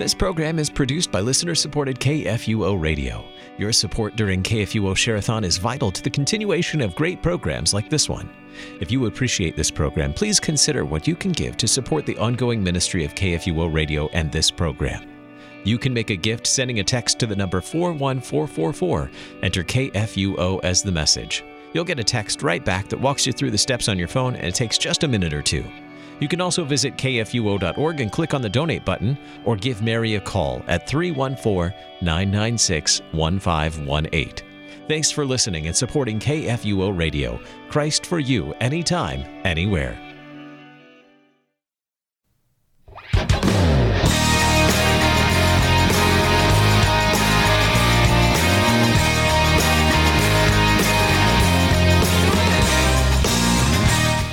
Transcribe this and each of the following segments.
This program is produced by listener supported KFUO Radio. Your support during KFUO Shareathon is vital to the continuation of great programs like this one. If you appreciate this program, please consider what you can give to support the ongoing ministry of KFUO Radio and this program. You can make a gift sending a text to the number 41444. Enter KFUO as the message. You'll get a text right back that walks you through the steps on your phone, and it takes just a minute or two. You can also visit kfuo.org and click on the donate button or give Mary a call at 314 996 1518. Thanks for listening and supporting KFUO Radio. Christ for you, anytime, anywhere.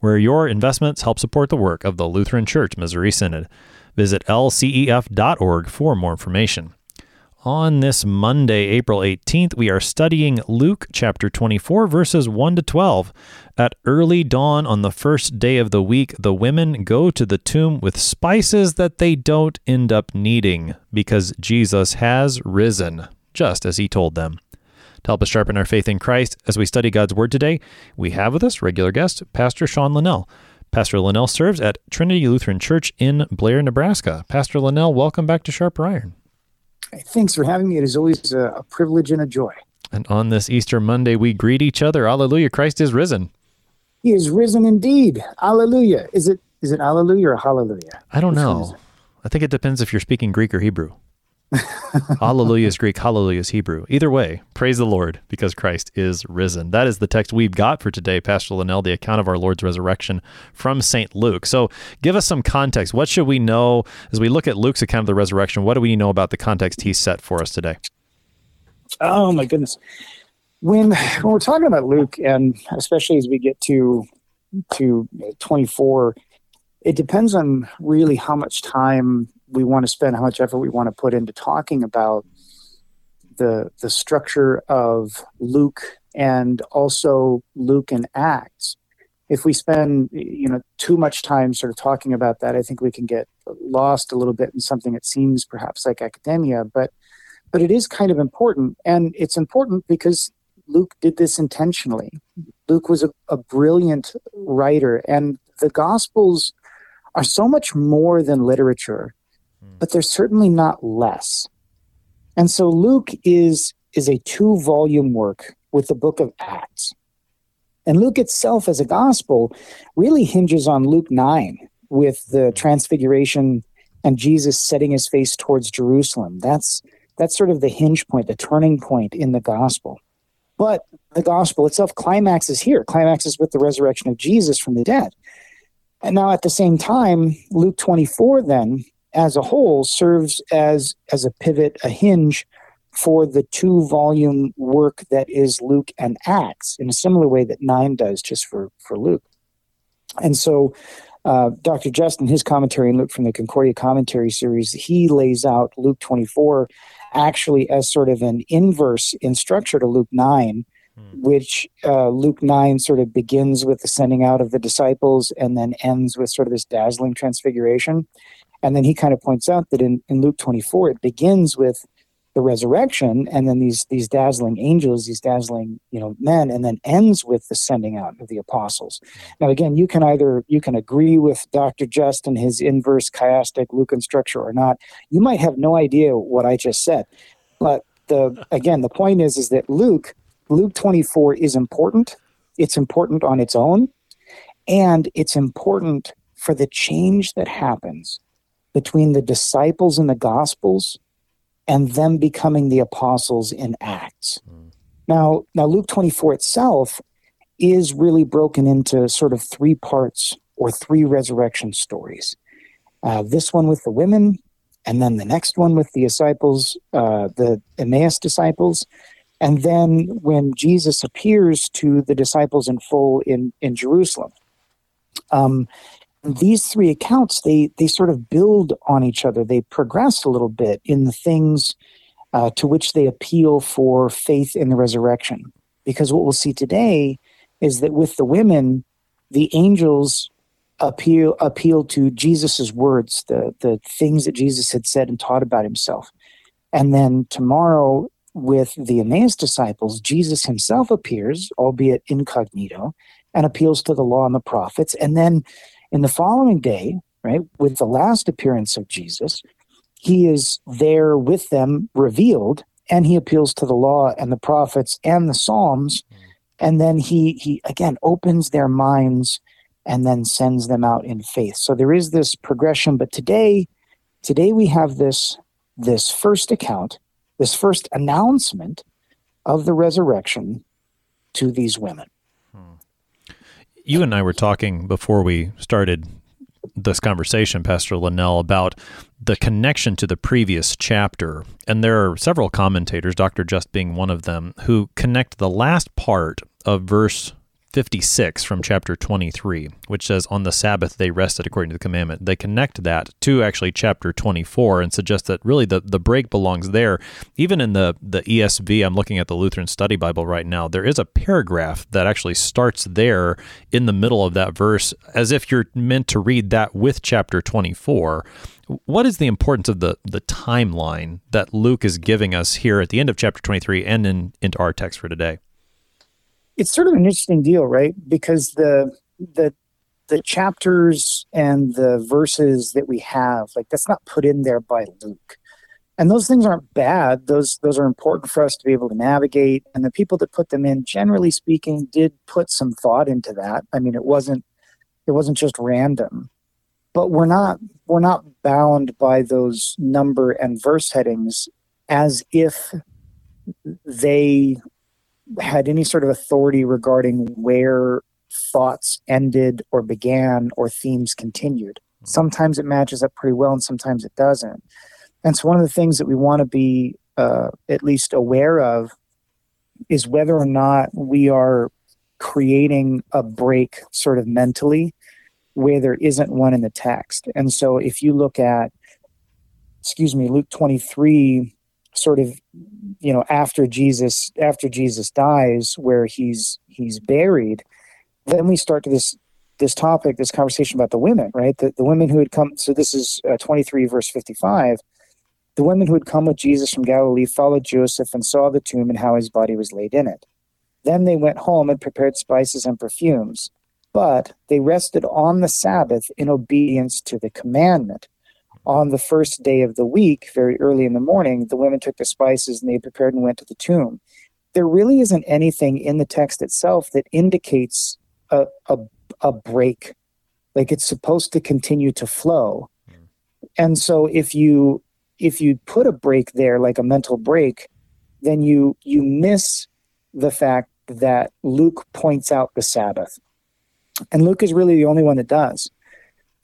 where your investments help support the work of the Lutheran Church Missouri Synod. Visit lcef.org for more information. On this Monday, April 18th, we are studying Luke chapter 24, verses 1 to 12. At early dawn on the first day of the week, the women go to the tomb with spices that they don't end up needing because Jesus has risen, just as he told them. To help us sharpen our faith in Christ as we study God's Word today, we have with us regular guest, Pastor Sean Linnell. Pastor Linnell serves at Trinity Lutheran Church in Blair, Nebraska. Pastor Linnell, welcome back to Sharper Iron. Thanks for having me. It is always a, privilege and a joy. And on this Easter Monday, we greet each other. Alleluia, Christ is risen. He is risen indeed. Alleluia. Is it is it Alleluia or Hallelujah? I don't Which know. I think it depends if you're speaking Greek or Hebrew. Alleluia is Greek, hallelujah is Hebrew. Either way, praise the Lord because Christ is risen. That is the text we've got for today, Pastor Linnell, the account of our Lord's resurrection from St. Luke. So give us some context. What should we know as we look at Luke's account of the resurrection? What do we know about the context he set for us today? Oh, my goodness. When, when we're talking about Luke, and especially as we get to to 24, it depends on really how much time we want to spend, how much effort we want to put into talking about the the structure of Luke and also Luke and Acts. If we spend you know too much time sort of talking about that, I think we can get lost a little bit in something that seems perhaps like academia, but but it is kind of important, and it's important because Luke did this intentionally. Luke was a, a brilliant writer, and the Gospels are so much more than literature but they're certainly not less. And so Luke is is a two volume work with the book of Acts. And Luke itself as a gospel really hinges on Luke 9 with the transfiguration and Jesus setting his face towards Jerusalem. That's that's sort of the hinge point, the turning point in the gospel. But the gospel itself climaxes here, climaxes with the resurrection of Jesus from the dead. And now at the same time, Luke 24 then as a whole serves as as a pivot, a hinge for the two volume work that is Luke and Acts in a similar way that nine does just for for Luke. And so uh, Dr. Just in, his commentary in Luke from the Concordia commentary series, he lays out Luke 24 actually as sort of an inverse in structure to Luke 9, hmm. which uh, Luke 9 sort of begins with the sending out of the disciples and then ends with sort of this dazzling transfiguration. And then he kind of points out that in, in Luke 24, it begins with the resurrection and then these these dazzling angels these dazzling you know men and then ends with the sending out of the apostles. Now again you can either you can agree with dr just and his inverse chiastic lucan structure or not. You might have no idea what i just said. But the again the point is is that luke luke 24 is important. It's important on its own. And it's important for the change that happens between the disciples in the Gospels and them becoming the apostles in Acts. Mm. Now, now Luke 24 itself is really broken into sort of three parts or three resurrection stories. Uh, this one with the women, and then the next one with the disciples, uh, the Emmaus disciples, and then when Jesus appears to the disciples in full in in Jerusalem. Um, these three accounts they they sort of build on each other. They progress a little bit in the things uh, to which they appeal for faith in the resurrection. Because what we'll see today is that with the women, the angels appeal appeal to Jesus's words, the the things that Jesus had said and taught about himself. And then tomorrow, with the Emmaus disciples, Jesus himself appears, albeit incognito, and appeals to the law and the prophets. And then in the following day, right, with the last appearance of Jesus, he is there with them revealed, and he appeals to the law and the prophets and the Psalms. And then he he again opens their minds and then sends them out in faith. So there is this progression, but today, today we have this this first account, this first announcement of the resurrection to these women. You and I were talking before we started this conversation, Pastor Linnell, about the connection to the previous chapter. And there are several commentators, Dr. Just being one of them, who connect the last part of verse 56 from chapter 23, which says, On the Sabbath they rested according to the commandment. They connect that to actually chapter 24 and suggest that really the, the break belongs there. Even in the, the ESV, I'm looking at the Lutheran Study Bible right now, there is a paragraph that actually starts there in the middle of that verse, as if you're meant to read that with chapter 24. What is the importance of the, the timeline that Luke is giving us here at the end of chapter 23 and in, into our text for today? It's sort of an interesting deal, right? Because the the the chapters and the verses that we have, like that's not put in there by Luke. And those things aren't bad. Those those are important for us to be able to navigate. And the people that put them in, generally speaking, did put some thought into that. I mean, it wasn't it wasn't just random. But we're not we're not bound by those number and verse headings as if they had any sort of authority regarding where thoughts ended or began or themes continued. Hmm. Sometimes it matches up pretty well and sometimes it doesn't. And so, one of the things that we want to be uh, at least aware of is whether or not we are creating a break sort of mentally where there isn't one in the text. And so, if you look at, excuse me, Luke 23, sort of you know after jesus after jesus dies where he's he's buried then we start to this this topic this conversation about the women right? The, the women who had come so this is uh, 23 verse 55 the women who had come with jesus from galilee followed joseph and saw the tomb and how his body was laid in it. Then they went home and prepared spices and perfumes but they rested on the sabbath in obedience to the commandment on the first day of the week, very early in the morning, the women took the spices and they prepared and went to the tomb. There really isn't anything in the text itself that indicates a, a, a break. Like it's supposed to continue to flow. Mm. And so if you if you put a break there, like a mental break, then you you miss the fact that Luke points out the Sabbath. And Luke is really the only one that does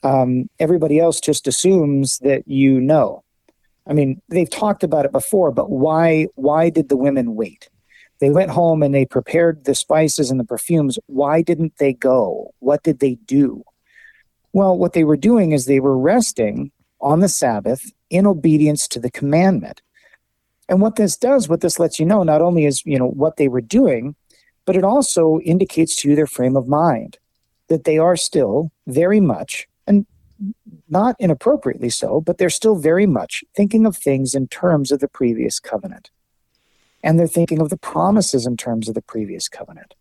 um, everybody else just assumes that you know. I mean, they've talked about it before, but why? Why did the women wait? They went home and they prepared the spices and the perfumes. Why didn't they go? What did they do? Well, what they were doing is they were resting on the Sabbath in obedience to the commandment. And what this does, what this lets you know, not only is you know what they were doing, but it also indicates to you their frame of mind that they are still very much and not inappropriately so, but they're still very much thinking of things in terms of the previous covenant. And they're thinking of the promises in terms of the previous covenant.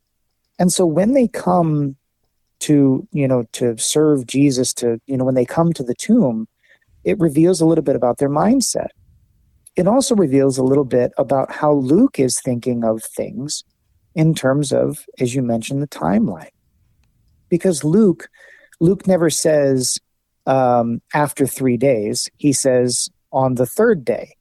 And so when they come to, you know, to serve Jesus, to, you know, when they come to the tomb, it reveals a little bit about their mindset. It also reveals a little bit about how Luke is thinking of things in terms of, as you mentioned, the timeline. Because Luke Luke never says um, after three days, he says on the third day.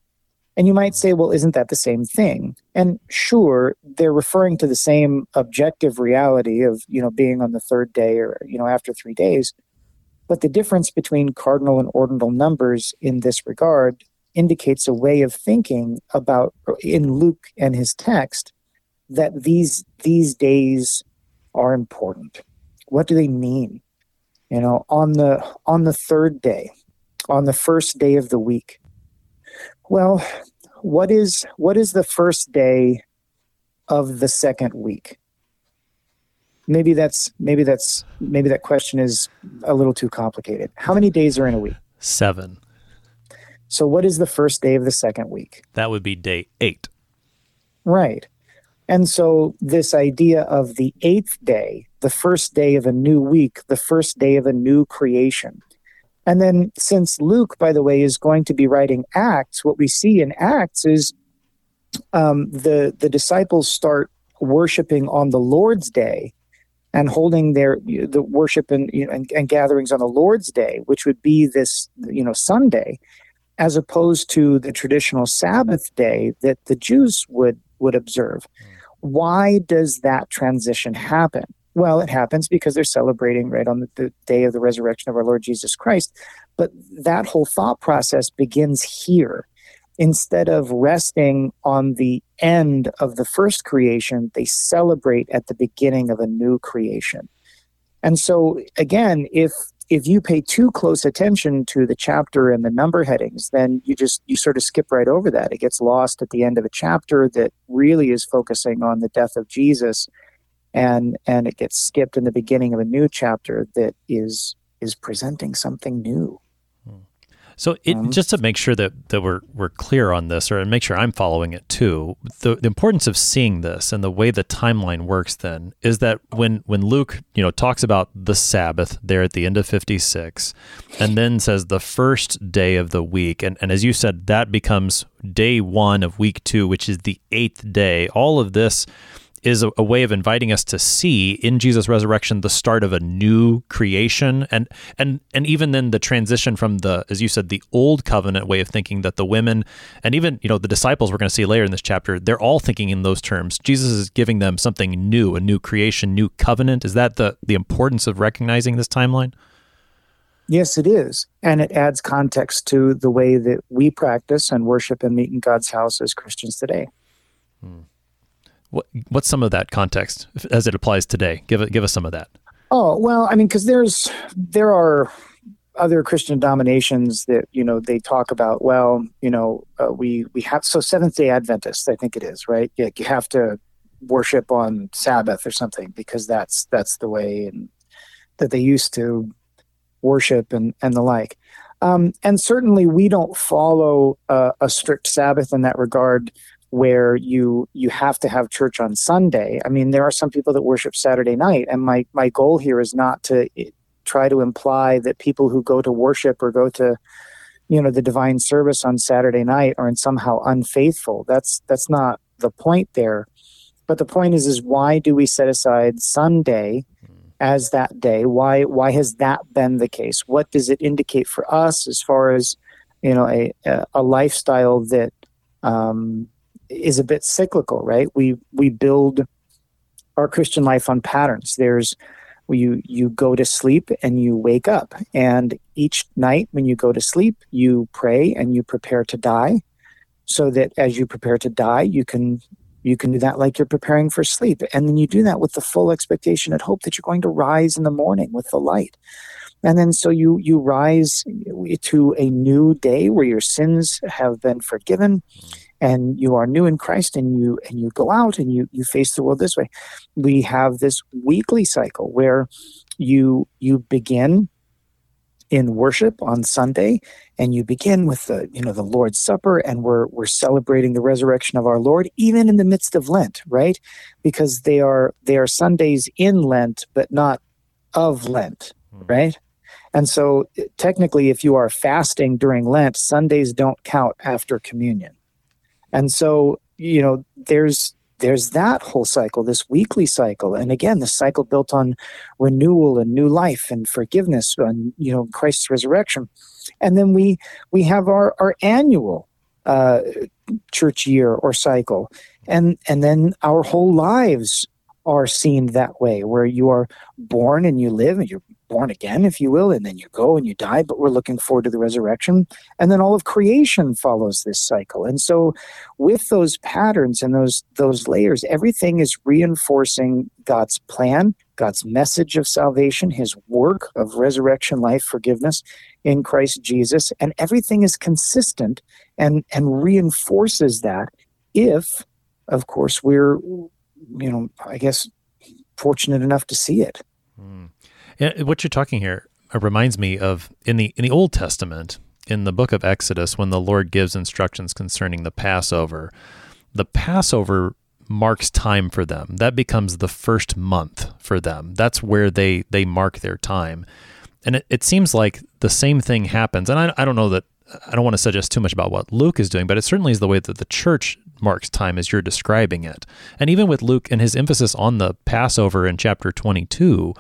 And you might say, well, isn't that the same thing? And sure, they're referring to the same objective reality of, you know, being on the third day or, you know, after three days. But the difference between cardinal and ordinal numbers in this regard indicates a way of thinking about in Luke and his text that these these days are important. What do they mean? You know, on the on the third day, on the first day of the week. Well, what is what is the first day of the second week? Maybe that's maybe that's maybe that question is a little too complicated. How many days are in a week? 7. So what is the first day of the second week? That would be day 8. Right. And so, this idea of the eighth day, the first day of a new week, the first day of a new creation. And then, since Luke, by the way, is going to be writing Acts, what we see in Acts is um, the the disciples start worshiping on the Lord's day and holding their the worship and, you know, and, and gatherings on the Lord's day, which would be this you know Sunday, as opposed to the traditional Sabbath day that the Jews would would observe. Mm. Why does that transition happen? Well, it happens because they're celebrating right on the, the, day of the resurrection of our Lord Jesus Christ. But that whole thought process begins here. Instead of resting on the end of the first creation, they celebrate at the beginning of a new creation. And so, again, if if you pay too close attention to the chapter and the number headings then you just you sort of skip right over that. It gets lost at the end of a chapter that really is focusing on the death of jesus and and it gets skipped in the beginning of a new chapter that is is presenting something new so, it, um, just to make sure that, that we're we're clear on this, or and make sure I'm following it too, the, the importance of seeing this and the way the timeline works then is that when when Luke you know talks about the Sabbath there at the end of 56, and then says the first day of the week, and, and as you said, that becomes day one of week two, which is the eighth day. All of this is a, a, way of inviting us to see in Jesus' resurrection the start of a new creation, and and and even then the transition from the, as you said, the old covenant way of thinking that the women and even you know the disciples we're going to see later in this chapter, they're all thinking in those terms. Jesus is giving them something new, a new creation, new covenant. Is that the the importance of recognizing this timeline? Yes, it is. And it adds context to the way that we practice and worship and meet in God's house as Christians today. Hmm. What, what's some of that context as it applies today? Give it, give us some of that. Oh well, I mean, because there's there are other Christian denominations that you know they talk about. Well, you know, uh, we we have so Seventh Day Adventists, I think it is right. Yeah, you have to worship on Sabbath or something because that's that's the way and that they used to worship and and the like. Um, and certainly, we don't follow uh, a strict Sabbath in that regard where you you have to have church on Sunday. I mean, there are some people that worship Saturday night, and my my goal here is not to eh, try to imply that people who go to worship or go to you know the divine service on Saturday night are in somehow unfaithful. That's that's not the point there. But the point is is why do we set aside Sunday as that day? Why why has that been the case? What does it indicate for us as far as you know a a lifestyle that um, is a bit cyclical, right? We we build our Christian life on patterns. There's you you go to sleep and you wake up, and each night when you go to sleep, you pray and you prepare to die, so that as you prepare to die, you can you can do that like you're preparing for sleep, and then you do that with the full expectation and hope that you're going to rise in the morning with the light and then so you you rise to a new day where your sins have been forgiven and you are new in Christ and you and you go out and you you face the world this way. We have this weekly cycle where you you begin in worship on Sunday and you begin with the you know the Lord's Supper and we're we're celebrating the resurrection of our Lord even in the midst of Lent, right? Because they are they are Sundays in Lent but not of Lent, hmm. right? And so technically if you are fasting during Lent, Sundays don't count after communion. And so, you know, there's there's that whole cycle, this weekly cycle. And again, the cycle built on renewal and new life and forgiveness and you know Christ's resurrection. And then we we have our, our annual uh, church year or cycle. And and then our whole lives are seen that way, where you are born and you live and you're born again, if you will, and then you go and you die, but we're looking forward to the resurrection. And then all of creation follows this cycle. And so with those patterns and those those layers, everything is reinforcing God's plan, God's message of salvation, his work of resurrection, life, forgiveness in Christ Jesus, and everything is consistent and and reinforces that if of course we're you know, I guess fortunate enough to see it. Mm. Yeah, what you're talking here uh, reminds me of in the in the Old Testament, in the book of Exodus, when the Lord gives instructions concerning the Passover. The Passover marks time for them. That becomes the first month for them. That's where they they mark their time. And it, it seems like the same thing happens. And I, I don't know that I don't want to suggest too much about what Luke is doing, but it certainly is the way that the church marks time as you're describing it. And even with Luke and his emphasis on the Passover in chapter 22, you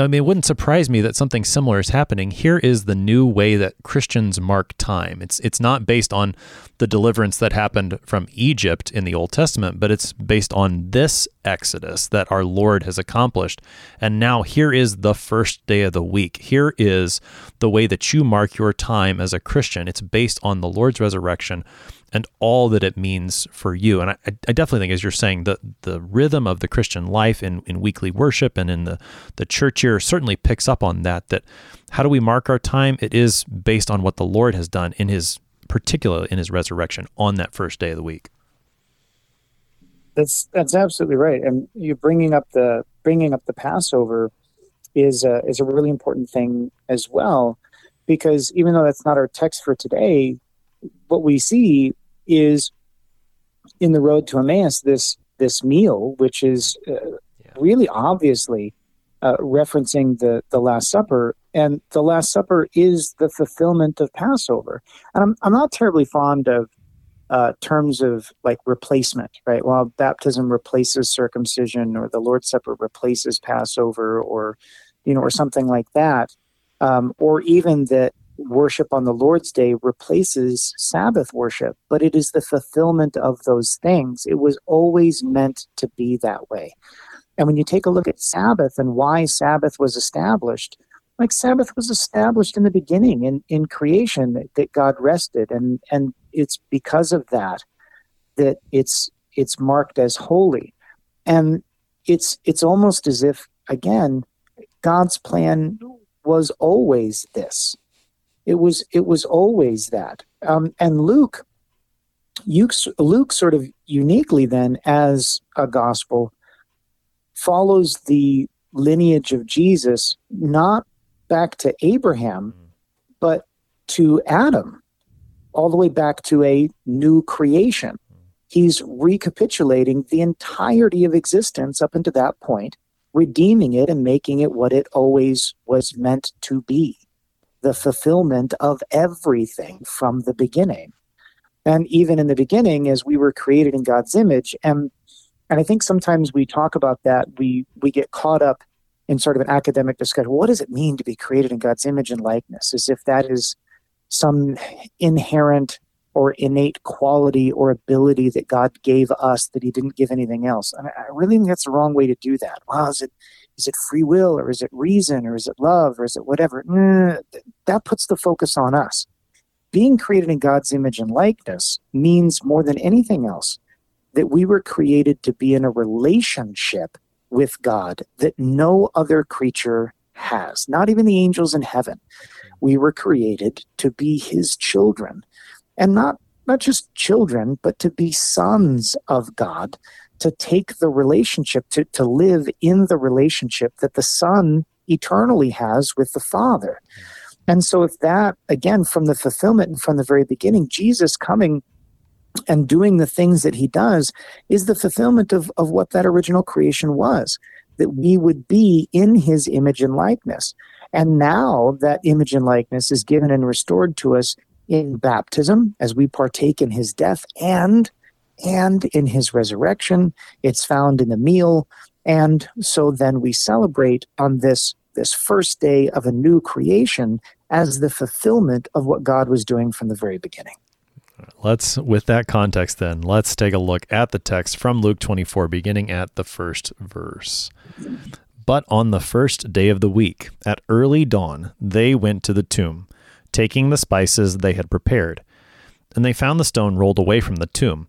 know, I mean, it wouldn't surprise me that something similar is happening. Here is the new way that Christians mark time. It's it's not based on the deliverance that happened from Egypt in the Old Testament, but it's based on this exodus that our Lord has accomplished. And now here is the first day of the week. Here is the way that you mark your time as a Christian. It's based on the Lord's resurrection and all that it means for you. And I, I, definitely think, as you're saying, the the rhythm of the Christian life in, in weekly worship and in the, the church year certainly picks up on that. That how do we mark our time? It is based on what the Lord has done in his particular in his resurrection on that first day of the week. That's that's absolutely right. And you bringing up the bringing up the Passover is a, is a really important thing as well, because even though that's not our text for today, what we see is in the road to Emmaus this this meal, which is uh, yeah. really obviously uh, referencing the the Last Supper, and the Last Supper is the fulfillment of Passover. And I'm I'm not terribly fond of uh, terms of like replacement, right? Well, baptism replaces circumcision, or the Lord's Supper replaces Passover, or you know, or something like that, um, or even that worship on the Lord's Day replaces Sabbath worship, but it is the fulfillment of those things. It was always meant to be that way. And when you take a look at Sabbath and why Sabbath was established, like Sabbath was established in the beginning in, in creation that, that God rested and and it's because of that that it's it's marked as holy. And it's it's almost as if again God's plan was always this it was it was always that. Um, and Luke, Luke sort of uniquely then as a gospel follows the lineage of Jesus not back to Abraham, mm. but to Adam, all the way back to a new creation. Mm. He's recapitulating the entirety of existence up until that point, redeeming it and making it what it always was meant to be the fulfillment of everything from the beginning. And even in the beginning, as we were created in God's image, and and I think sometimes we talk about that, we we get caught up in sort of an academic discussion. What does it mean to be created in God's image and likeness? As if that is some inherent or innate quality or ability that God gave us that He didn't give anything else. And I really think that's the wrong way to do that. Wow, is it is it free will or is it reason or is it love or is it whatever? that puts the focus on us. Being created in God's image and likeness means more than anything else that we were created to be in a relationship with God that no other creature has, not even the angels in heaven. We were created to be his children and not not just children, but to be sons of God, to take the relationship, to, to live in the relationship that the Son eternally has with the Father. And so, if that, again, from the fulfillment and from the very beginning, Jesus coming and doing the things that he does is the fulfillment of, of what that original creation was, that we would be in his image and likeness. And now that image and likeness is given and restored to us in baptism as we partake in his death and and in his resurrection it's found in the meal and so then we celebrate on this this first day of a new creation as the fulfillment of what God was doing from the very beginning. Let's, with that context, then, let's take a look at the text from Luke 24, beginning at the first verse. But on the first day of the week, at early dawn, they went to the tomb, taking the spices they had prepared. And they found the stone rolled away from the tomb.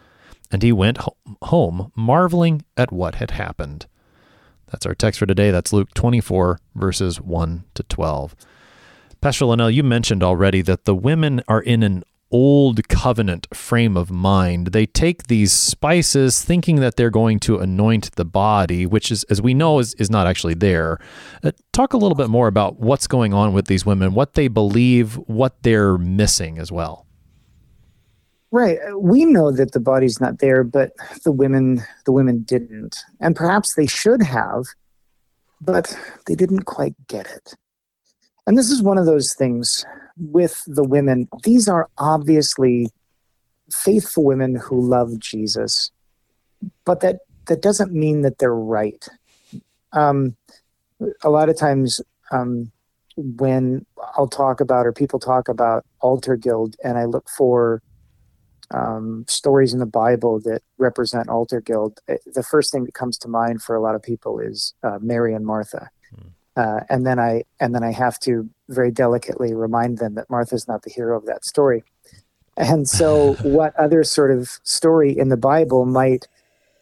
and he went home, marveling at what had happened. That's our text for today. That's Luke 24, verses 1 to 12. Pastor Linnell, you mentioned already that the women are in an old covenant frame of mind. They take these spices thinking that they're going to anoint the body, which is, as we know, is, is not actually there. Uh, talk a little bit more about what's going on with these women, what they believe, what they're missing as well. Right. We know that the body's not there, but the women the women didn't. And perhaps they should have, but they didn't quite get it. And this is one of those things with the women. These are obviously faithful women who love Jesus, but that, that doesn't mean that they're right. Um, a lot of times, um, when I'll talk about or people talk about altar guild, and I look for um, stories in the Bible that represent altar guild, eh, the first thing that comes to mind for a lot of people is uh, Mary and Martha. Uh, and then I and then I have to very delicately remind them that Martha's not the hero of that story. And so, what other sort of story in the Bible might,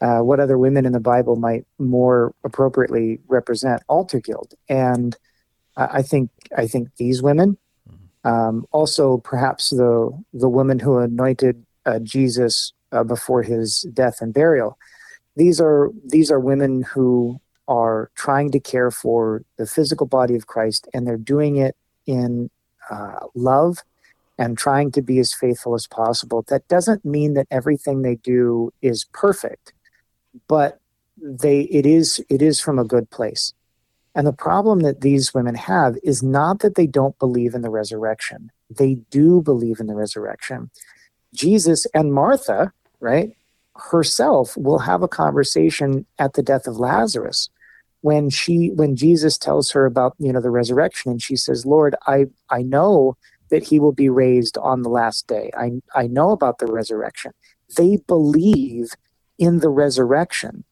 uh, what other women in the Bible might more appropriately represent altar guild? And I think I think these women, um, also perhaps the the woman who anointed Jesus uh, before his death and burial. These are these are women who are trying to care for the physical body of Christ, and they're doing it in uh, love and trying to be as faithful as possible. That doesn't mean that everything they do is perfect, but they it is it is from a good place. And the problem that these women have is not that they don't believe in the resurrection. They do believe in the resurrection. Jesus and Martha, right, herself will have a conversation at the death of Lazarus. When she when Jesus tells her about you know the resurrection and she says Lord I I know that he will be raised on the last day. I I know about the resurrection. They believe in the resurrection.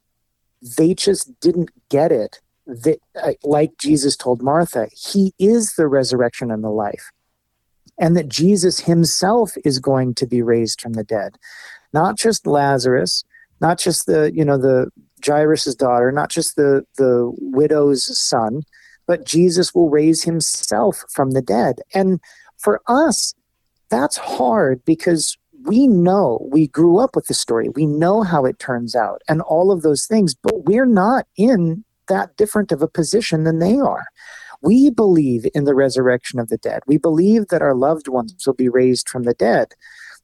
They just didn't get it that uh, like Jesus told Martha he is the resurrection and the life and that Jesus himself is going to be raised from the dead not just Lazarus not just the you know the Jairus' daughter, not just the, the widow's son, but Jesus will raise himself from the dead. And for us, that's hard because we know we grew up with the story. We know how it turns out and all of those things, but we're not in that different of a position than they are. We believe in the resurrection of the dead. We believe that our loved ones will be raised from the dead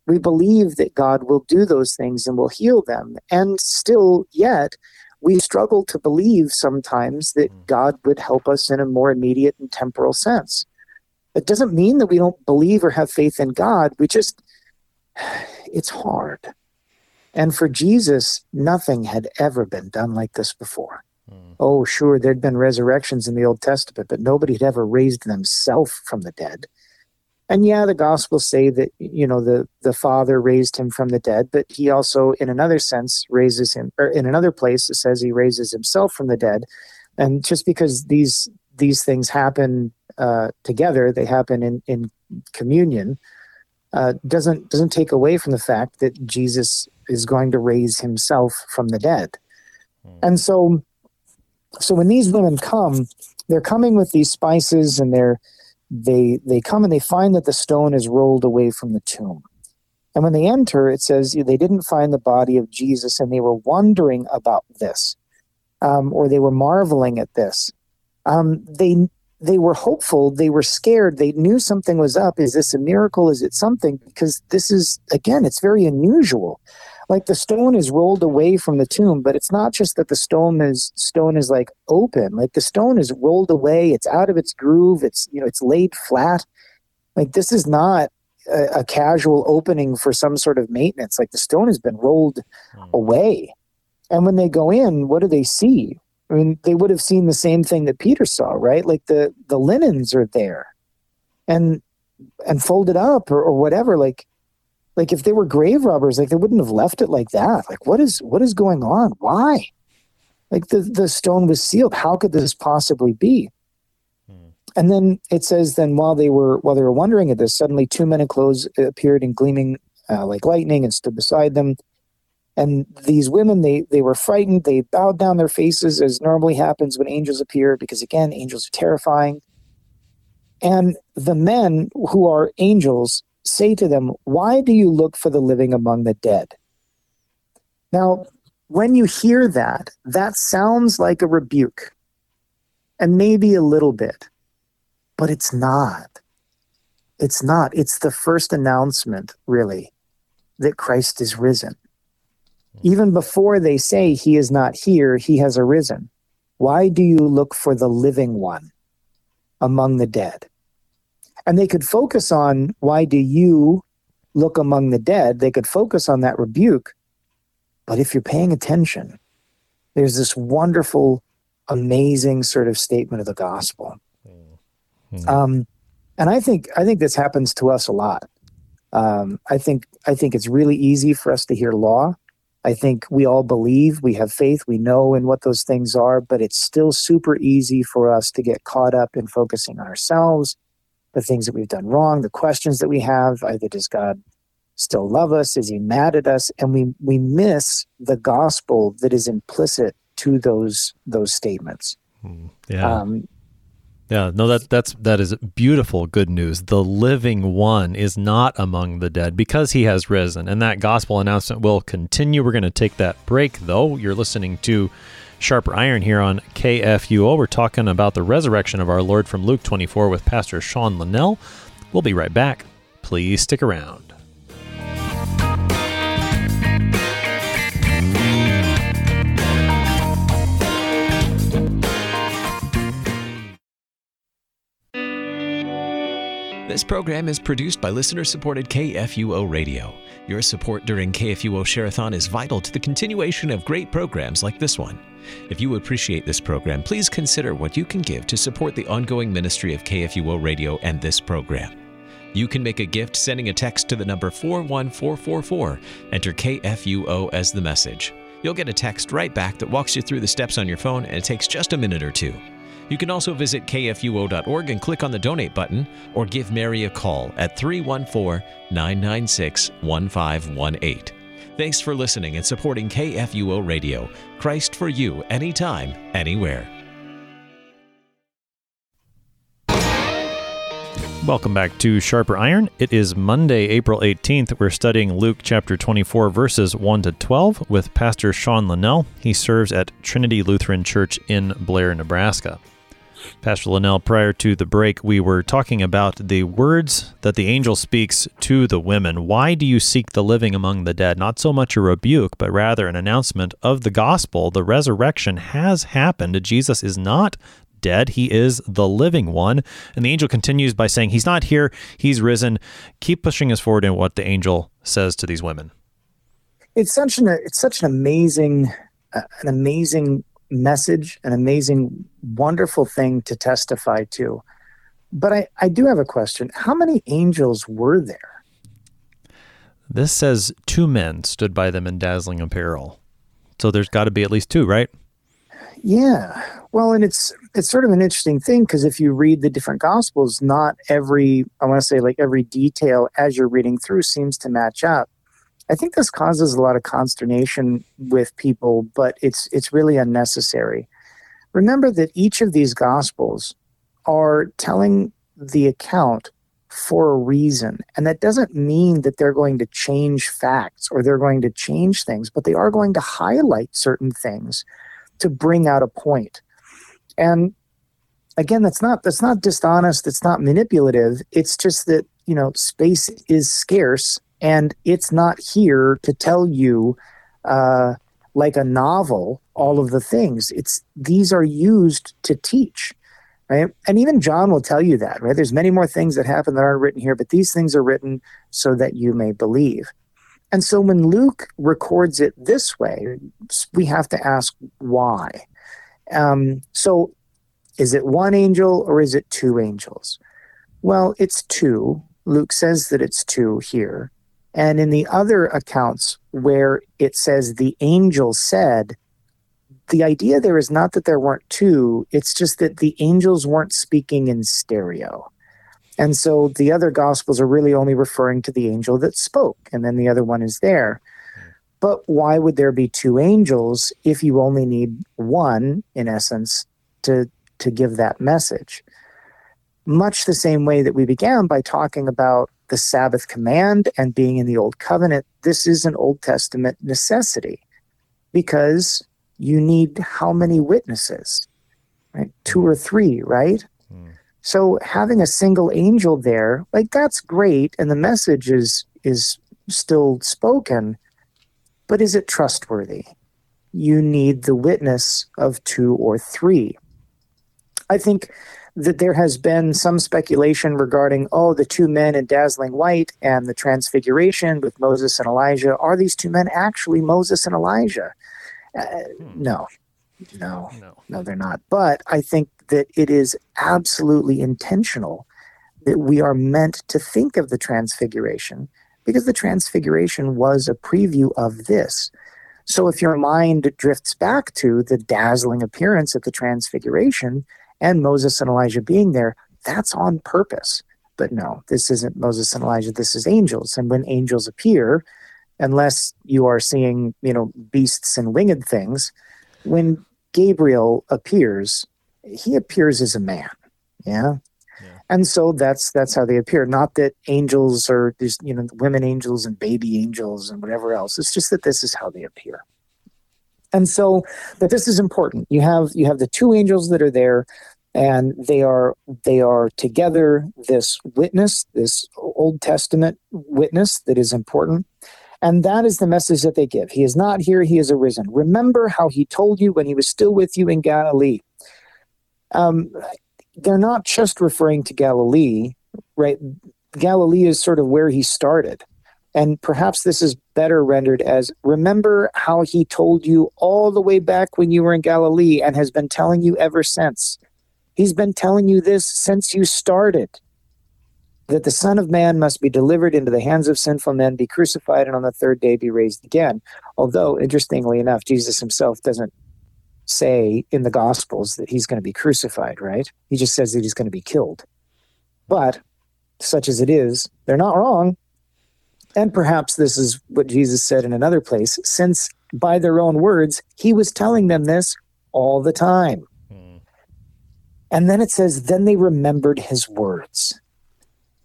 we believe that God will do those things and will heal them. And still, yet, we struggle to believe sometimes that mm. God would help us in a more immediate and temporal sense. It doesn't mean that we don't believe or have faith in God. We just, it's hard. And for Jesus, nothing had ever been done like this before. Oh, sure, there'd been resurrections in the Old Testament, but nobody had ever raised themselves from the dead. And yeah, the Gospels say that you know the the Father raised him from the dead, but he also, in another sense, raises him. Or in another place, it says he raises himself from the dead. And just because these these things happen uh, together, they happen in in communion, uh, doesn't doesn't take away from the fact that Jesus is going to raise himself from the dead. Mm. And so, so when these women come, they're coming with these spices and they're they they come and they find that the stone is rolled away from the tomb. And when they enter, it says they didn't find the body of Jesus and they were wondering about this, um, or they were marveling at this. Um, they they were hopeful, they were scared, they knew something was up. Is this a miracle? Is it something? Because this is again, it's very unusual like the stone is rolled away from the tomb but it's not just that the stone is stone is like open. Like the stone is rolled away. It's out of its groove. It's you know it's laid flat. Like this is not a, a casual opening for some sort of maintenance. Like the stone has been rolled mm. away. And when they go in what do they see? I mean they would have seen the same thing that peter saw right? Like the the linens are there and and folded up or, or whatever. Like like if they were grave robbers like they wouldn't have left it like that. Like what is what is going on? Why? Like the the stone was sealed. How could this possibly be? Hmm. and then it says then while they were while they were wondering at this suddenly two men in clothes appeared in gleaming uh, like lightning and stood beside them. And these women they they were frightened. They bowed down their faces as normally happens when angels appear because again angels are terrifying. And the men who are angels say to them, Why do you look for the living among the dead? Now, when you hear that, that sounds like a rebuke, and maybe a little bit, but it's not. It's not. It's the first announcement, really, that Christ is risen. Hmm. Even before they say he is not here, he has arisen. Why do you look for the living one among the dead? And they could focus on why do you look among the dead? They could focus on that rebuke. But if you're paying attention there's this wonderful amazing sort of statement of the gospel. Mm-hmm. um, and i think i think this happens to us a lot. Um, i think i think it's really easy for us to hear law. I think we all believe we have faith we know in what those things are but it's still super easy for us to get caught up in focusing on ourselves the things that we've done wrong, the questions that we have. Either does God still love us? Is he mad at us? And we we miss the gospel that is implicit to those those statements. Hmm. Yeah. Um, yeah, no, that that's that is beautiful good news. The living one is not among the dead because he has risen, and that gospel announcement will continue. We're going to take that break, though. You're listening to Sharper Iron here on KFUO. We're talking about the resurrection of our Lord from Luke 24 with Pastor Sean Linnell. We'll be right back. Please stick around. This program is produced by listener supported KFUO Radio. Your support during KFUO Shareathon is vital to the continuation of great programs like this one. If you appreciate this program, please consider what you can give to support the ongoing ministry of KFUO Radio and this program. You can make a gift sending a text to the number 41444. Enter KFUO as the message. You'll get a text right back that walks you through the steps on your phone, and it takes just a minute or two. You can also visit kfuo.org and click on the donate button or give Mary a call at 314 996 1518. Thanks for listening and supporting KFUO Radio. Christ for you, anytime, anywhere. Welcome back to Sharper Iron. It is Monday, April 18th. We're studying Luke chapter 24, verses 1 to 12 with Pastor Sean Linnell. He serves at Trinity Lutheran Church in Blair, Nebraska. Pastor Linnell, prior to the break, we were talking about the words that the angel speaks to the women. Why do you seek the living among the dead? Not so much a rebuke, but rather an announcement of the gospel. The resurrection has happened. Jesus is not dead. He is the living one. And the angel continues by saying, He's not here, He's risen. Keep pushing us forward in what the angel says to these women. It's such an it's such an amazing uh, an amazing message, an amazing, wonderful thing to testify to. But I, I do have a question. How many angels were there? This says two men stood by them in dazzling apparel. So there's got to be at least two, right? Yeah. Well, and it's it's sort of an interesting thing because if you read the different gospels, not every I want to say like every detail as you're reading through seems to match up. I think this causes a lot of consternation with people, but it's it's really unnecessary. remember that each of these gospels are telling the account for a reason. And that doesn't mean that they're going to change facts or they're going to change things, but they are going to highlight certain things to bring out a point. And again, that's not that's not dishonest, it's not manipulative. It's just that, you know, space is scarce and it's not here to tell you uh, like a novel all of the things. It's these are used to teach right? And even John will tell you that, right? There's many more things that happen that aren't written here, but these things are written so that you may believe. And so when Luke records it this way, we have to ask why. Um, so is it one angel or is it two angels? Well, it's two. Luke says that it's two here. And in the other accounts where it says the angel said, the idea there is not that there weren't two, it's just that the angels weren't speaking in stereo. And so the other gospels are really only referring to the angel that spoke, and then the other one is there. But why would there be two angels if you only need one, in essence, to, to give that message? Much the same way that we began by talking about the Sabbath command and being in the Old Covenant, this is an Old Testament necessity because you need how many witnesses? Right? Two or three, right? Mm. So having a single angel there, like that's great, and the message is is still spoken, but is it trustworthy? You need the witness of two or three. I think that there has been some speculation regarding, oh, the two men in dazzling white and the transfiguration with Moses and Elijah. Are these two men actually Moses and Elijah? Uh, no, no, no, no, they're not. But I think that it is absolutely intentional that we are meant to think of the transfiguration because the transfiguration was a preview of this. So if your mind drifts back to the dazzling appearance at the transfiguration and Moses and Elijah being there, that's on purpose. But no, this isn't Moses and Elijah, this is angels. And when angels appear, unless you are seeing, you know, beasts and winged things. When Gabriel appears, he appears as a man. Yeah. yeah. And so that's that's how they appear. Not that angels are these, you know, women angels and baby angels and whatever else. It's just that this is how they appear. And so that this is important. You have you have the two angels that are there and they are they are together this witness this old testament witness that is important and that is the message that they give. He is not here, he is arisen. Remember how he told you when he was still with you in Galilee. Um, they're not just referring to Galilee, right? Galilee is sort of where he started. And perhaps this is better rendered as remember how he told you all the way back when you were in Galilee and has been telling you ever since. He's been telling you this since you started that the Son of Man must be delivered into the hands of sinful men, be crucified, and on the third day be raised again. Although, interestingly enough, Jesus himself doesn't say in the Gospels that he's going to be crucified, right? He just says that he's going to be killed. But, such as it is, they're not wrong. And perhaps this is what Jesus said in another place, since by their own words, he was telling them this all the time. And then it says, then they remembered his words.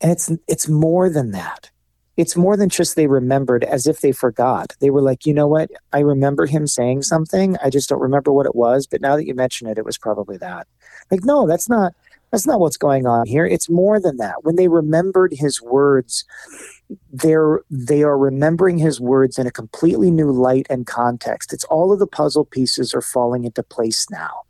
And it's it's more than that. It's more than just they remembered as if they forgot. They were like, you know what? I remember him saying something. I just don't remember what it was. But now that you mention it, it was probably that. Like, no, that's not that's not what's going on here. It's more than that. When they remembered his words, they're they are remembering his words in a completely new light and context. It's all of the puzzle pieces are falling into place now.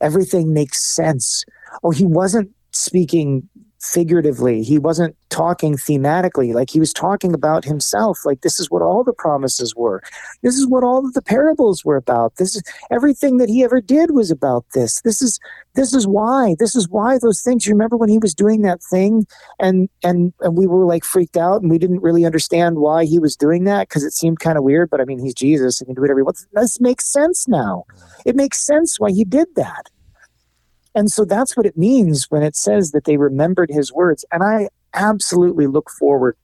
Everything makes sense. Oh, he wasn't speaking figuratively. He wasn't talking thematically. Like he was talking about himself. Like this is what all the promises were. This is what all of the parables were about. This is everything that he ever did was about this. This is this is why. This is why those things. You remember when he was doing that thing and and and we were like freaked out and we didn't really understand why he was doing that because it seemed kind of weird. But I mean, he's Jesus. He can do whatever he wants. This makes sense now. It makes sense why he did that. And so that's what it means when it says that they remembered his words. And I absolutely look forward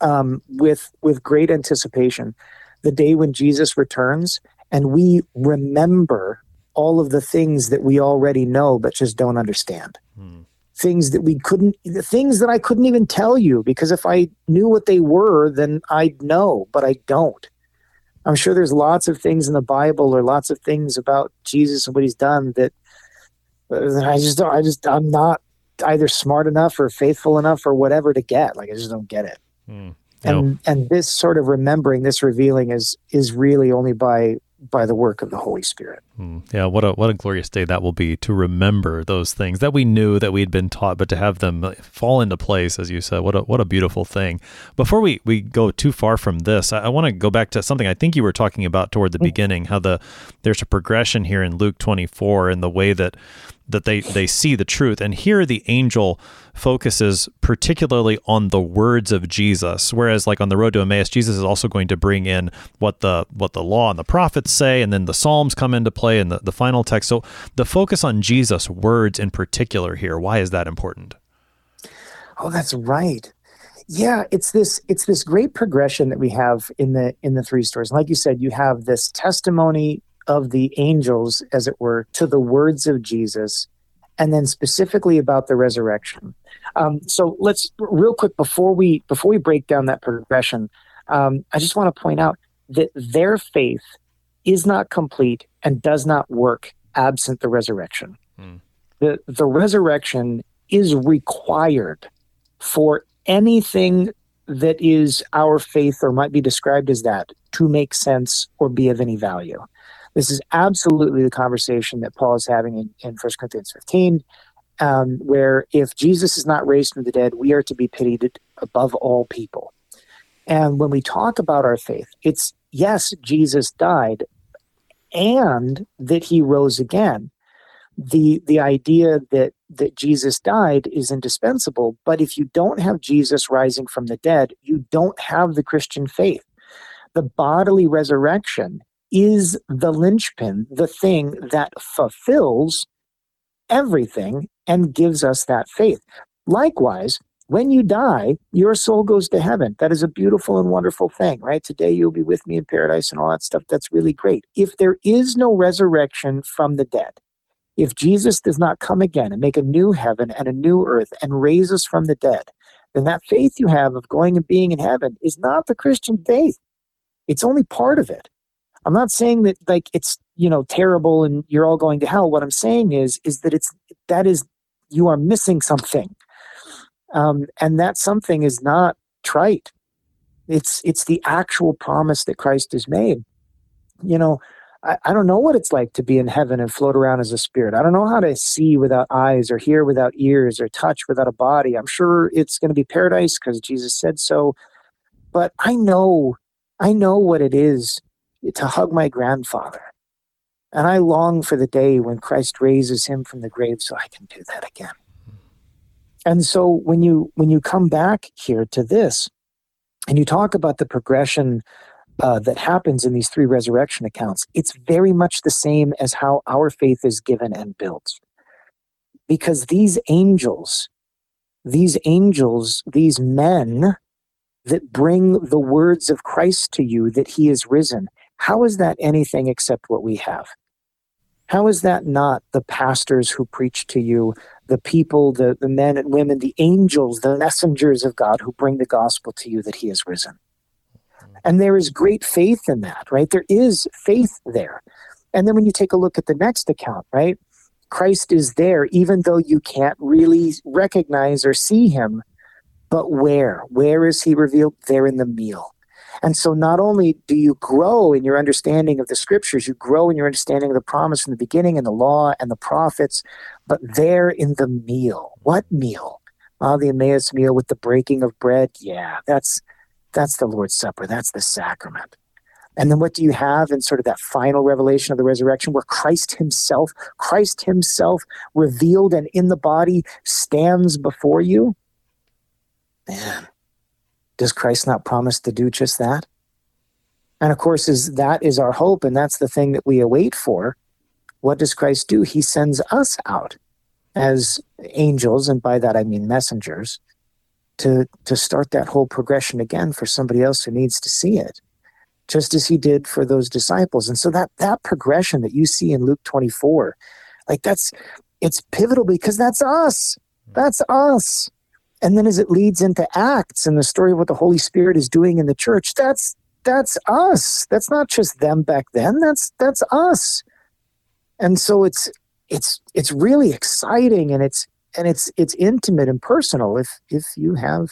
um, with with great anticipation the day when Jesus returns and we remember all of the things that we already know but just don't understand. Hmm. Things that we couldn't, the things that I couldn't even tell you because if I knew what they were, then I'd know, but I don't. I'm sure there's lots of things in the Bible or lots of things about Jesus and what he's done that, that I just don't, I just, I'm not either smart enough or faithful enough or whatever to get. Like, I just don't get it. Hmm. And, and this sort of remembering, this revealing is, is really only by by the work of the Holy Spirit. Mm, yeah, what a what a glorious day that will be to remember those things that we knew that we had been taught, but to have them fall into place, as you said, what a what a beautiful thing. Before we we go too far from this, I, I want to go back to something I think you were talking about toward the mm. beginning, how the there's a progression here in Luke 24 in the way that that they they see the truth. And here the angel focuses particularly on the words of Jesus whereas like on the road to Emmaus Jesus is also going to bring in what the what the law and the prophets say and then the psalms come into play in the, the final text. So the focus on Jesus words in particular here why is that important? Oh that's right. Yeah it's this it's this great progression that we have in the in the three stories. Like you said you have this testimony of the angels, as it were, to the words of Jesus, and then specifically about the resurrection. Um, so let's real quick before we before we break down that progression, um, I just want to point out that their faith is not complete and does not work absent the resurrection. Hmm. The the resurrection is required for anything that is our faith or might be described as that to make sense or be of any value. This is absolutely the conversation that Paul is having in, in 1 Corinthians 15, um, where if Jesus is not raised from the dead, we are to be pitied above all people. And when we talk about our faith, it's yes, Jesus died and that he rose again. The, the idea that, that Jesus died is indispensable, but if you don't have Jesus rising from the dead, you don't have the Christian faith. The bodily resurrection is the linchpin, the thing that fulfills everything and gives us that faith. Likewise, when you die, your soul goes to heaven. That is a beautiful and wonderful thing, right? Today you'll be with me in paradise and all that stuff. That's really great. If there is no resurrection from the dead, if Jesus does not come again and make a new heaven and a new earth and raise us from the dead, then that faith you have of going and being in heaven is not the Christian faith. It's only part of it. I'm not saying that like it's you know terrible and you're all going to hell. What I'm saying is is that it's that is you are missing something, um, and that something is not trite. It's it's the actual promise that Christ has made. You know, I, I don't know what it's like to be in heaven and float around as a spirit. I don't know how to see without eyes or hear without ears or touch without a body. I'm sure it's going to be paradise because Jesus said so. But I know, I know what it is to hug my grandfather. And I long for the day when Christ raises him from the grave so I can do that again. And so when you when you come back here to this and you talk about the progression uh, that happens in these three resurrection accounts, it's very much the same as how our faith is given and built. Because these angels, these angels, these men that bring the words of Christ to you that he is risen, how is that anything except what we have? How is that not the pastors who preach to you, the people, the, the men and women, the angels, the messengers of God who bring the gospel to you that He has risen? And there is great faith in that, right? There is faith there. And then when you take a look at the next account, right? Christ is there, even though you can't really recognize or see him. But where? Where is he revealed? There in the meal. And so not only do you grow in your understanding of the scriptures, you grow in your understanding of the promise from the beginning and the law and the prophets, but there in the meal. What meal? Ah, the Emmaus meal with the breaking of bread. Yeah, that's that's the Lord's Supper. That's the sacrament. And then what do you have in sort of that final revelation of the resurrection where Christ himself, Christ himself revealed and in the body stands before you? Man, does Christ not promise to do just that? And of course, is that is our hope, and that's the thing that we await for. What does Christ do? He sends us out as angels, and by that I mean messengers, to to start that whole progression again for somebody else who needs to see it, just as he did for those disciples. And so that that progression that you see in Luke 24, like that's it's pivotal because that's us. That's us. And then as it leads into Acts and the story of what the Holy Spirit is doing in the church, that's that's us. That's not just them back then. That's that's us. And so it's it's it's really exciting and it's and it's it's intimate and personal if if you have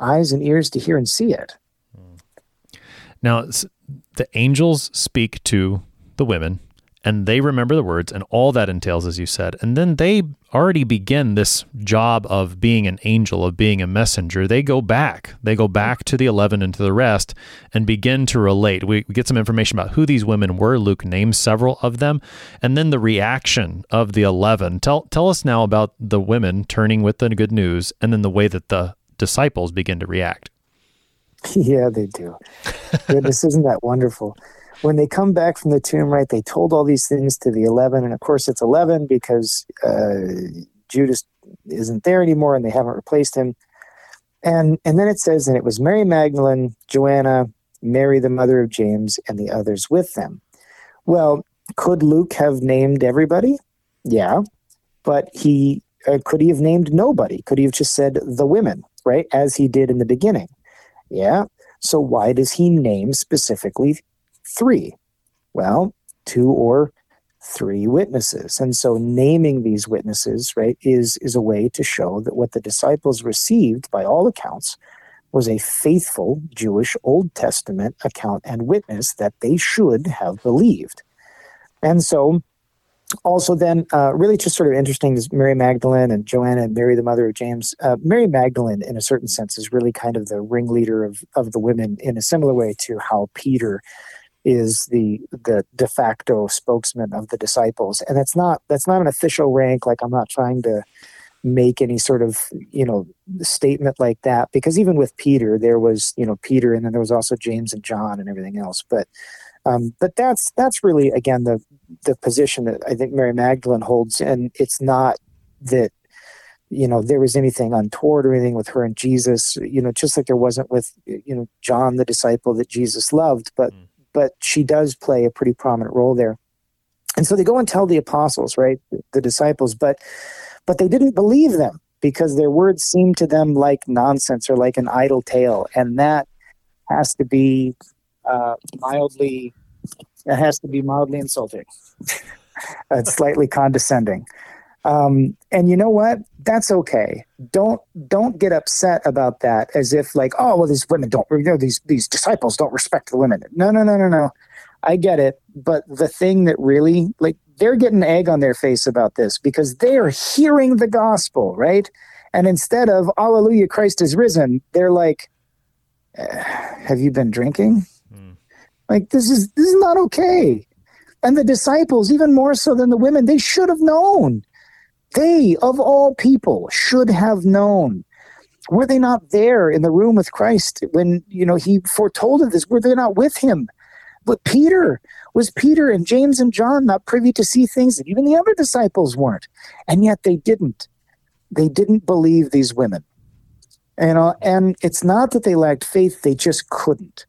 eyes and ears to hear and see it. Hmm. Now, the angels speak to the women and they remember the words and all that entails, as you said. And then they already begin this job of being an angel, of being a messenger. They go back. They go back to the 11 and to the rest and begin to relate. We, get some information about who these women were. Luke names several of them. And then the reaction of the 11. Tell, tell us now about the women turning with the good news and then the way that the disciples begin to react. Yeah, they do. Goodness, isn't that wonderful? When they come back from the tomb, right, they told all these things to the 11. And of course, it's 11 because uh, Judas isn't there anymore and they haven't replaced him. And, and then it says, and it was Mary Magdalene, Joanna, Mary, the mother of James, and the others with them. Well, could Luke have named everybody? Yeah. But he uh, could he have named nobody? Could he have just said the women, right? As he did in the beginning? Yeah. So why does he name specifically three? Well, two or three witnesses. And so naming these witnesses, right, is is a way to show that what the disciples received by all accounts was a faithful Jewish Old Testament account and witness that they should have believed. And so also then uh, really just sort of interesting is mary magdalene and joanna and mary the mother of james uh, mary magdalene in a certain sense is really kind of the ringleader of, of the women in a similar way to how peter is the the de facto spokesman of the disciples. And that's not that's not an official rank. Like i'm not trying to make any sort of you know statement like that because even with peter there was you know peter and then there was also james and john and everything else. But um, but that's that's really again the the position that i think mary magdalene holds. And it's not that you know there was anything untoward or anything with her and jesus. You know just like there wasn't with you know john the disciple that jesus loved but mm but she does play a pretty prominent role there. And so they go and tell the apostles, right, the disciples, but but they didn't believe them because their words seemed to them like nonsense or like an idle tale, and that has to be uh, mildly it has to be mildly insulting, it's slightly condescending. Um, and you know what? That's okay. Don't don't get upset about that as if like, oh well, these women don't, you know, these these disciples don't respect the women. No, no, no, no, no. I get it, but the thing that really like they're getting egg on their face about this because they are hearing the gospel, right? And instead of Alleluia, Christ is risen, they're like, eh, Have you been drinking? Mm. Like this is this is not okay. And the disciples, even more so than the women, they should have known. They, of all people, should have known. Were they not there in the room with Christ when, you know, he foretold of this? Were they not with him? But Peter, was Peter and James and John not privy to see things that even the other disciples weren't? And yet they didn't. They didn't believe these women. And, uh, and it's not that they lacked faith, they just couldn't.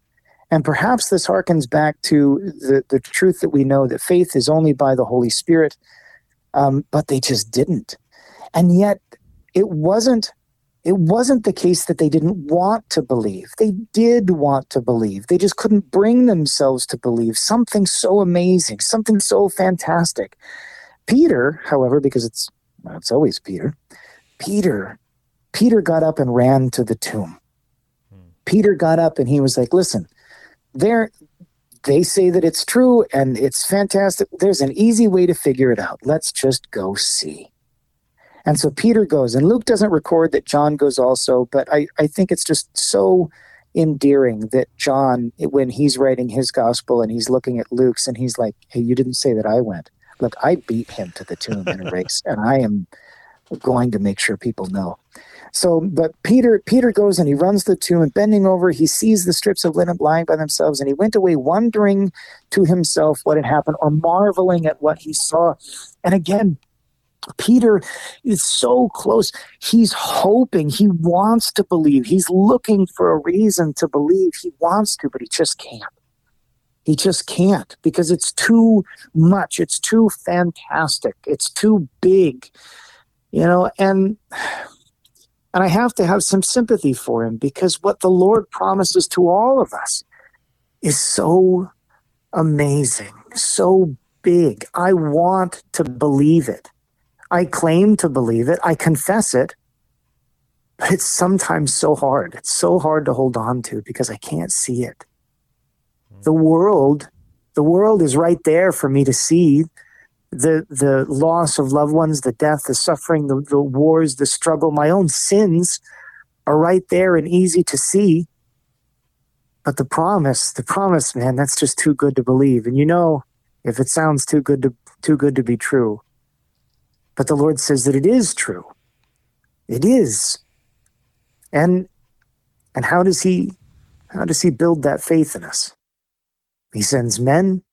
And perhaps this harkens back to the, the truth that we know that faith is only by the Holy Spirit um, but they just didn't. And yet, it wasn't it wasn't the case that they didn't want to believe. They did want to believe. They just couldn't bring themselves to believe something so amazing, something so fantastic. Peter, however, because it's well, it's always Peter, Peter, Peter got up and ran to the tomb. Hmm. Peter got up and he was like, "Listen, there they say that it's true and it's fantastic. There's an easy way to figure it out. Let's just go see. And so Peter goes, and Luke doesn't record that John goes also, but I, I think it's just so endearing that John, when he's writing his gospel and he's looking at Luke's and he's like, hey, you didn't say that I went. Look, I beat him to the tomb in a race, and I am going to make sure people know. So, but Peter Peter goes and he runs the tomb and bending over, he sees the strips of linen lying by themselves, and he went away wondering to himself what had happened or marveling at what he saw. And again, Peter is so close. He's hoping, he wants to believe, he's looking for a reason to believe. He wants to, but he just can't. He just can't because it's too much. It's too fantastic. It's too big, you know, and and I have to have some sympathy for him because what the Lord promises to all of us is so amazing, so big. I want to believe it. I claim to believe it. I confess it. But it's sometimes so hard. It's so hard to hold on to because I can't see it hmm. the world the world is right there for me to see the the loss of loved ones the death the suffering the, the wars the struggle my own sins are right there and easy to see. But the promise the promise man that's just too good to believe. And you know if it sounds too good to too good to be true but the lord says that it is true. It is. And and how does he how does he build that faith in us? He sends men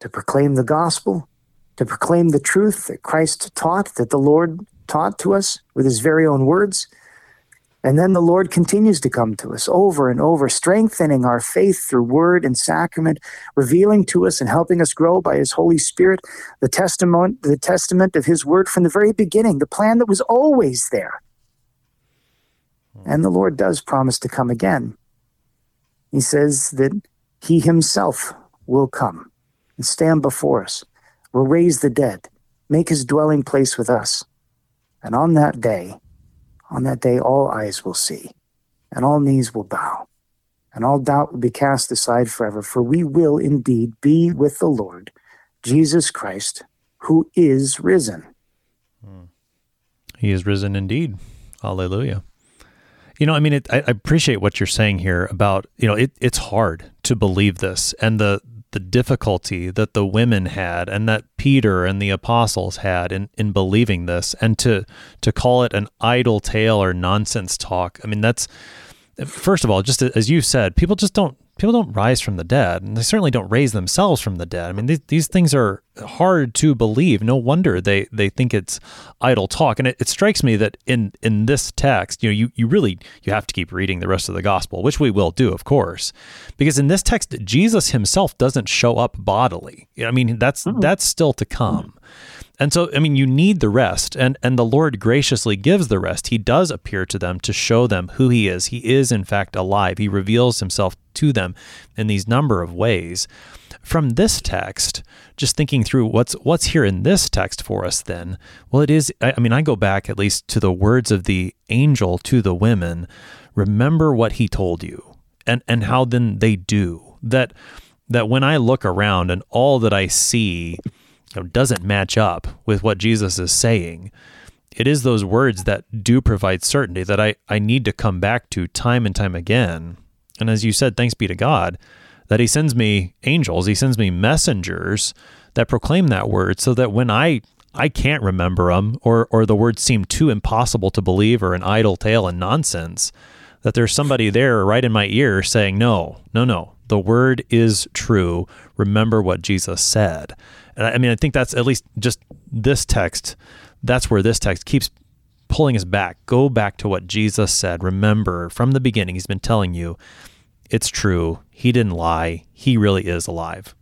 to proclaim the gospel, to proclaim the truth that Christ taught, that the Lord taught to us with his very own words. And then the Lord continues to come to us over and over, strengthening our faith through word and sacrament, revealing to us and helping us grow by his Holy Spirit the testament, the testament of his word from the very beginning, the plan that was always there. And the Lord does promise to come again. He says that he himself will come and stand before us, will raise the dead, make his dwelling place with us. And on that day, on that day, all eyes will see, and all knees will bow, and all doubt will be cast aside forever, for we will indeed be with the Lord, Jesus Christ, who is risen. He is risen indeed. Hallelujah. You know, I mean, it, I, I appreciate what you're saying here about you know it, it's hard to believe this and the the difficulty that the women had and that Peter and the apostles had in, in believing this and to to call it an idle tale or nonsense talk. I mean, that's first of all, just as you said, people just don't people don't rise from the dead, and they certainly don't raise themselves from the dead. I mean, these, these things are hard to believe. No wonder they they think it's idle talk. And it, it strikes me that in in this text, you know, you you really you have to keep reading the rest of the gospel, which we will do, of course, because in this text, Jesus himself doesn't show up bodily. I mean, that's oh. that's still to come. And so, I mean, you need the rest, and and the Lord graciously gives the rest. He does appear to them to show them who He is. He is, in fact, alive. He reveals Himself to them in these number of ways. From this text, just thinking through what's what's here in this text for us, then, well, it is. I mean, I go back at least to the words of the angel to the women. Remember what he told you, and and how then they do that. That when I look around and all that I see know, doesn't match up with what Jesus is saying, it is those words that do provide certainty that I, I need to come back to time and time again. And as you said, thanks be to God that He sends me angels, He sends me messengers that proclaim that word so that when I I can't remember them or or the words seem too impossible to believe or an idle tale and nonsense, that there's somebody there right in my ear saying, No, no, no. The word is true. Remember what Jesus said. And I mean, I think that's at least just this text. That's where this text keeps pulling us back. Go back to what Jesus said. Remember, from the beginning, he's been telling you it's true. He didn't lie. He really is alive.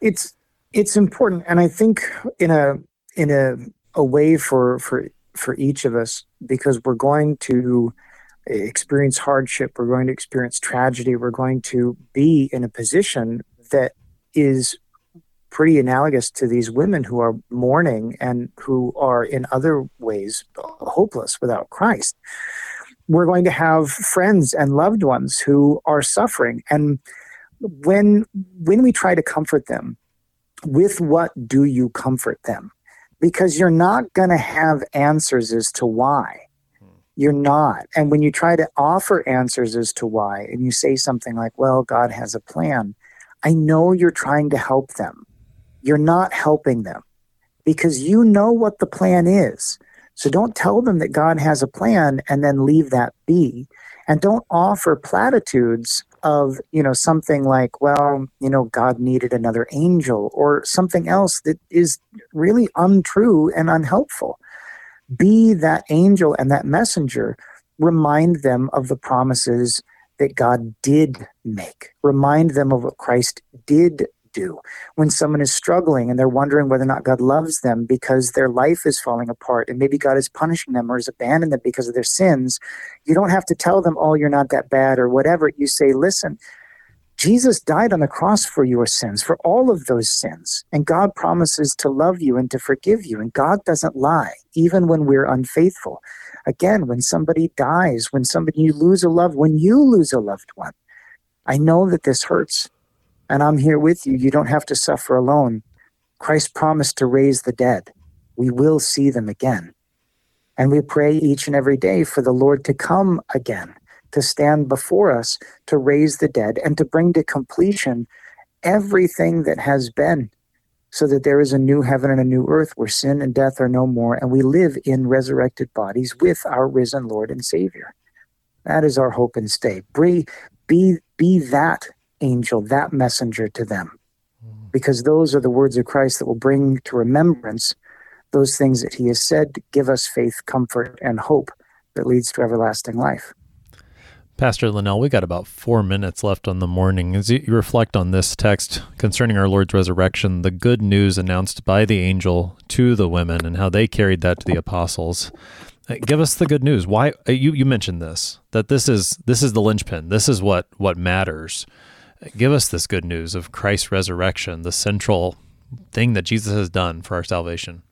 It's it's important, and I think in a in a a way for for for each of us because we're going to experience hardship, we're going to experience tragedy, we're going to be in a position that is pretty analogous to these women who are mourning and who are in other ways hopeless without Christ. We're going to have friends and loved ones who are suffering. And when when we try to comfort them, with what do you comfort them? Because you're not going to have answers as to why. You're not. And when you try to offer answers as to why, and you say something like, well, God has a plan, I know you're trying to help them you're not helping them because you know what the plan is. So don't tell them that God has a plan and then leave that be. And don't offer platitudes of, you know, something like, well, you know, God needed another angel or something else that is really untrue and unhelpful. Be that angel and that messenger. Remind them of the promises that God did make. Remind them of what Christ did do. When someone is struggling and they're wondering whether or not God loves them because their life is falling apart and maybe God is punishing them or has abandoned them because of their sins, you don't have to tell them, oh, you're not that bad or whatever. You say, listen, Jesus died on the cross for your sins, for all of those sins. And God promises to love you and to forgive you. And God doesn't lie, even when we're unfaithful. Again, when somebody dies, when somebody you lose a loved, when you lose a loved one, I know that this hurts. And I'm here with you. You don't have to suffer alone. Christ promised to raise the dead. We will see them again. And we pray each and every day for the Lord to come again to stand before us to raise the dead and to bring to completion everything that has been, so that there is a new heaven and a new earth where sin and death are no more, and we live in resurrected bodies with our risen Lord and Savior. That is our hope and stay. Be, be, be that angel, that messenger to them, mm. because those are the words of Christ that will bring to remembrance those things that he has said, give us faith, comfort, and hope that leads to everlasting life. Pastor Linnell, we got about four minutes left on the morning. As you reflect on this text concerning our Lord's resurrection, the good news announced by the angel to the women and how they carried that to the apostles, uh, give us the good news. Why uh, you you mentioned this that this is this is the linchpin. This is what what matters. Give us this good news of Christ's resurrection, the central thing that Jesus has done for our salvation.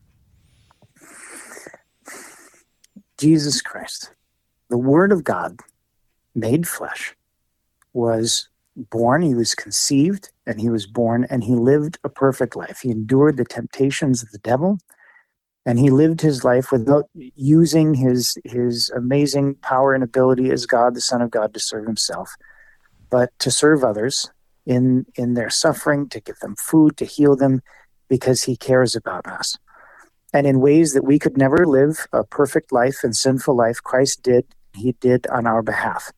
Jesus Christ, the Word of God made flesh, was born, he was conceived, and he was born, and he lived a perfect life. He endured the temptations of the devil, and he lived his life without using his his amazing power and ability as God, the Son of God, to serve himself, but to serve others in in their suffering, to give them food, to heal them, because he cares about us. And in ways that we could never live a perfect life and sinful life, Christ did, he did on our behalf.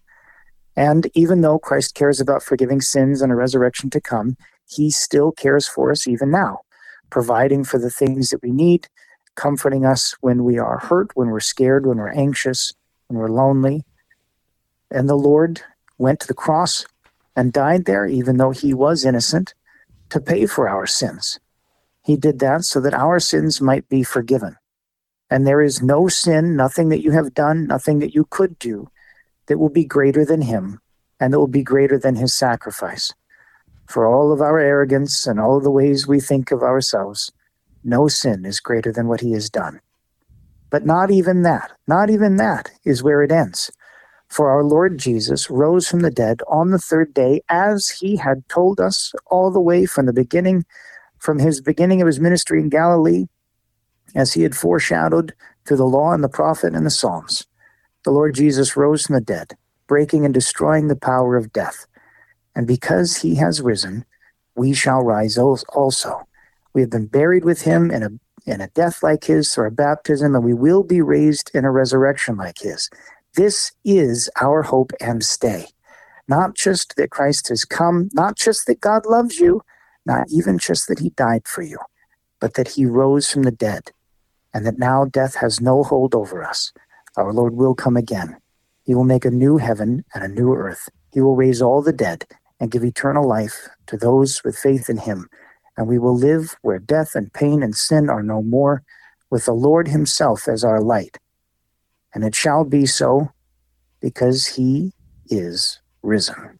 And even though Christ cares about forgiving sins and a resurrection to come, he still cares for us even now, providing for the things that we need, comforting us when we are hurt, when we're scared, when we're anxious, when we're lonely. And the Lord went to the cross and died there, even though he was innocent, to pay for our sins. He did that so that our sins might be forgiven. And there is no sin, nothing that you have done, nothing that you could do that will be greater than him and that will be greater than his sacrifice. For all of our arrogance and all the ways we think of ourselves, no sin is greater than what he has done. But not even that, not even that is where it ends. For our Lord Jesus rose from the dead on the third day, as he had told us all the way from the beginning, from his beginning of his ministry in Galilee, as he had foreshadowed through the law and the prophet and the Psalms the Lord Jesus rose from the dead, breaking and destroying the power of death. And because he has risen, we shall rise also. We have been buried with him in a, in a death like his through our baptism, and we will be raised in a resurrection like his. This is our hope and stay. Not just that Christ has come, not just that God loves you, not even just that he died for you, but that he rose from the dead, and that now death has no hold over us. Our Lord will come again. He will make a new heaven and a new earth. He will raise all the dead and give eternal life to those with faith in him. And we will live where death and pain and sin are no more, with the Lord himself as our light. And it shall be so because he is risen.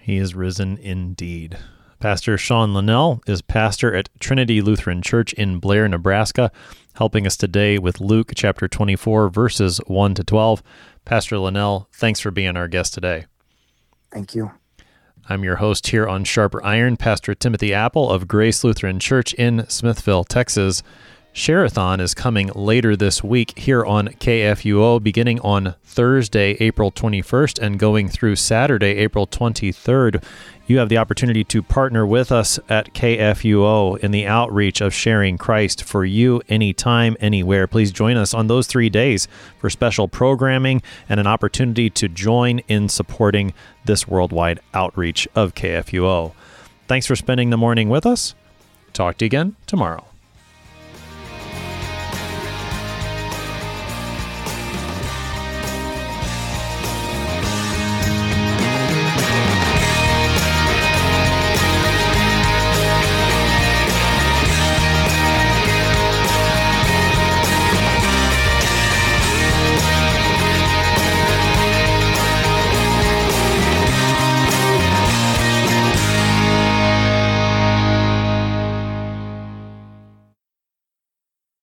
He is risen indeed. Pastor Sean Linnell is pastor at Trinity Lutheran Church in Blair, Nebraska helping us today with Luke chapter 24, verses 1 to 12. Pastor Linnell, thanks for being our guest today. Thank you. I'm your host here on Sharper Iron, Pastor Timothy Appel of Grace Lutheran Church in Smithville, Texas. Share-a-thon is coming later this week here on KFUO, beginning on Thursday, April 21st, and going through Saturday, April 23rd. You have the opportunity to partner with us at KFUO in the outreach of sharing Christ for you anytime, anywhere. Please join us on those three days for special programming and an opportunity to join in supporting this worldwide outreach of KFUO. Thanks for spending the morning with us. Talk to you again tomorrow.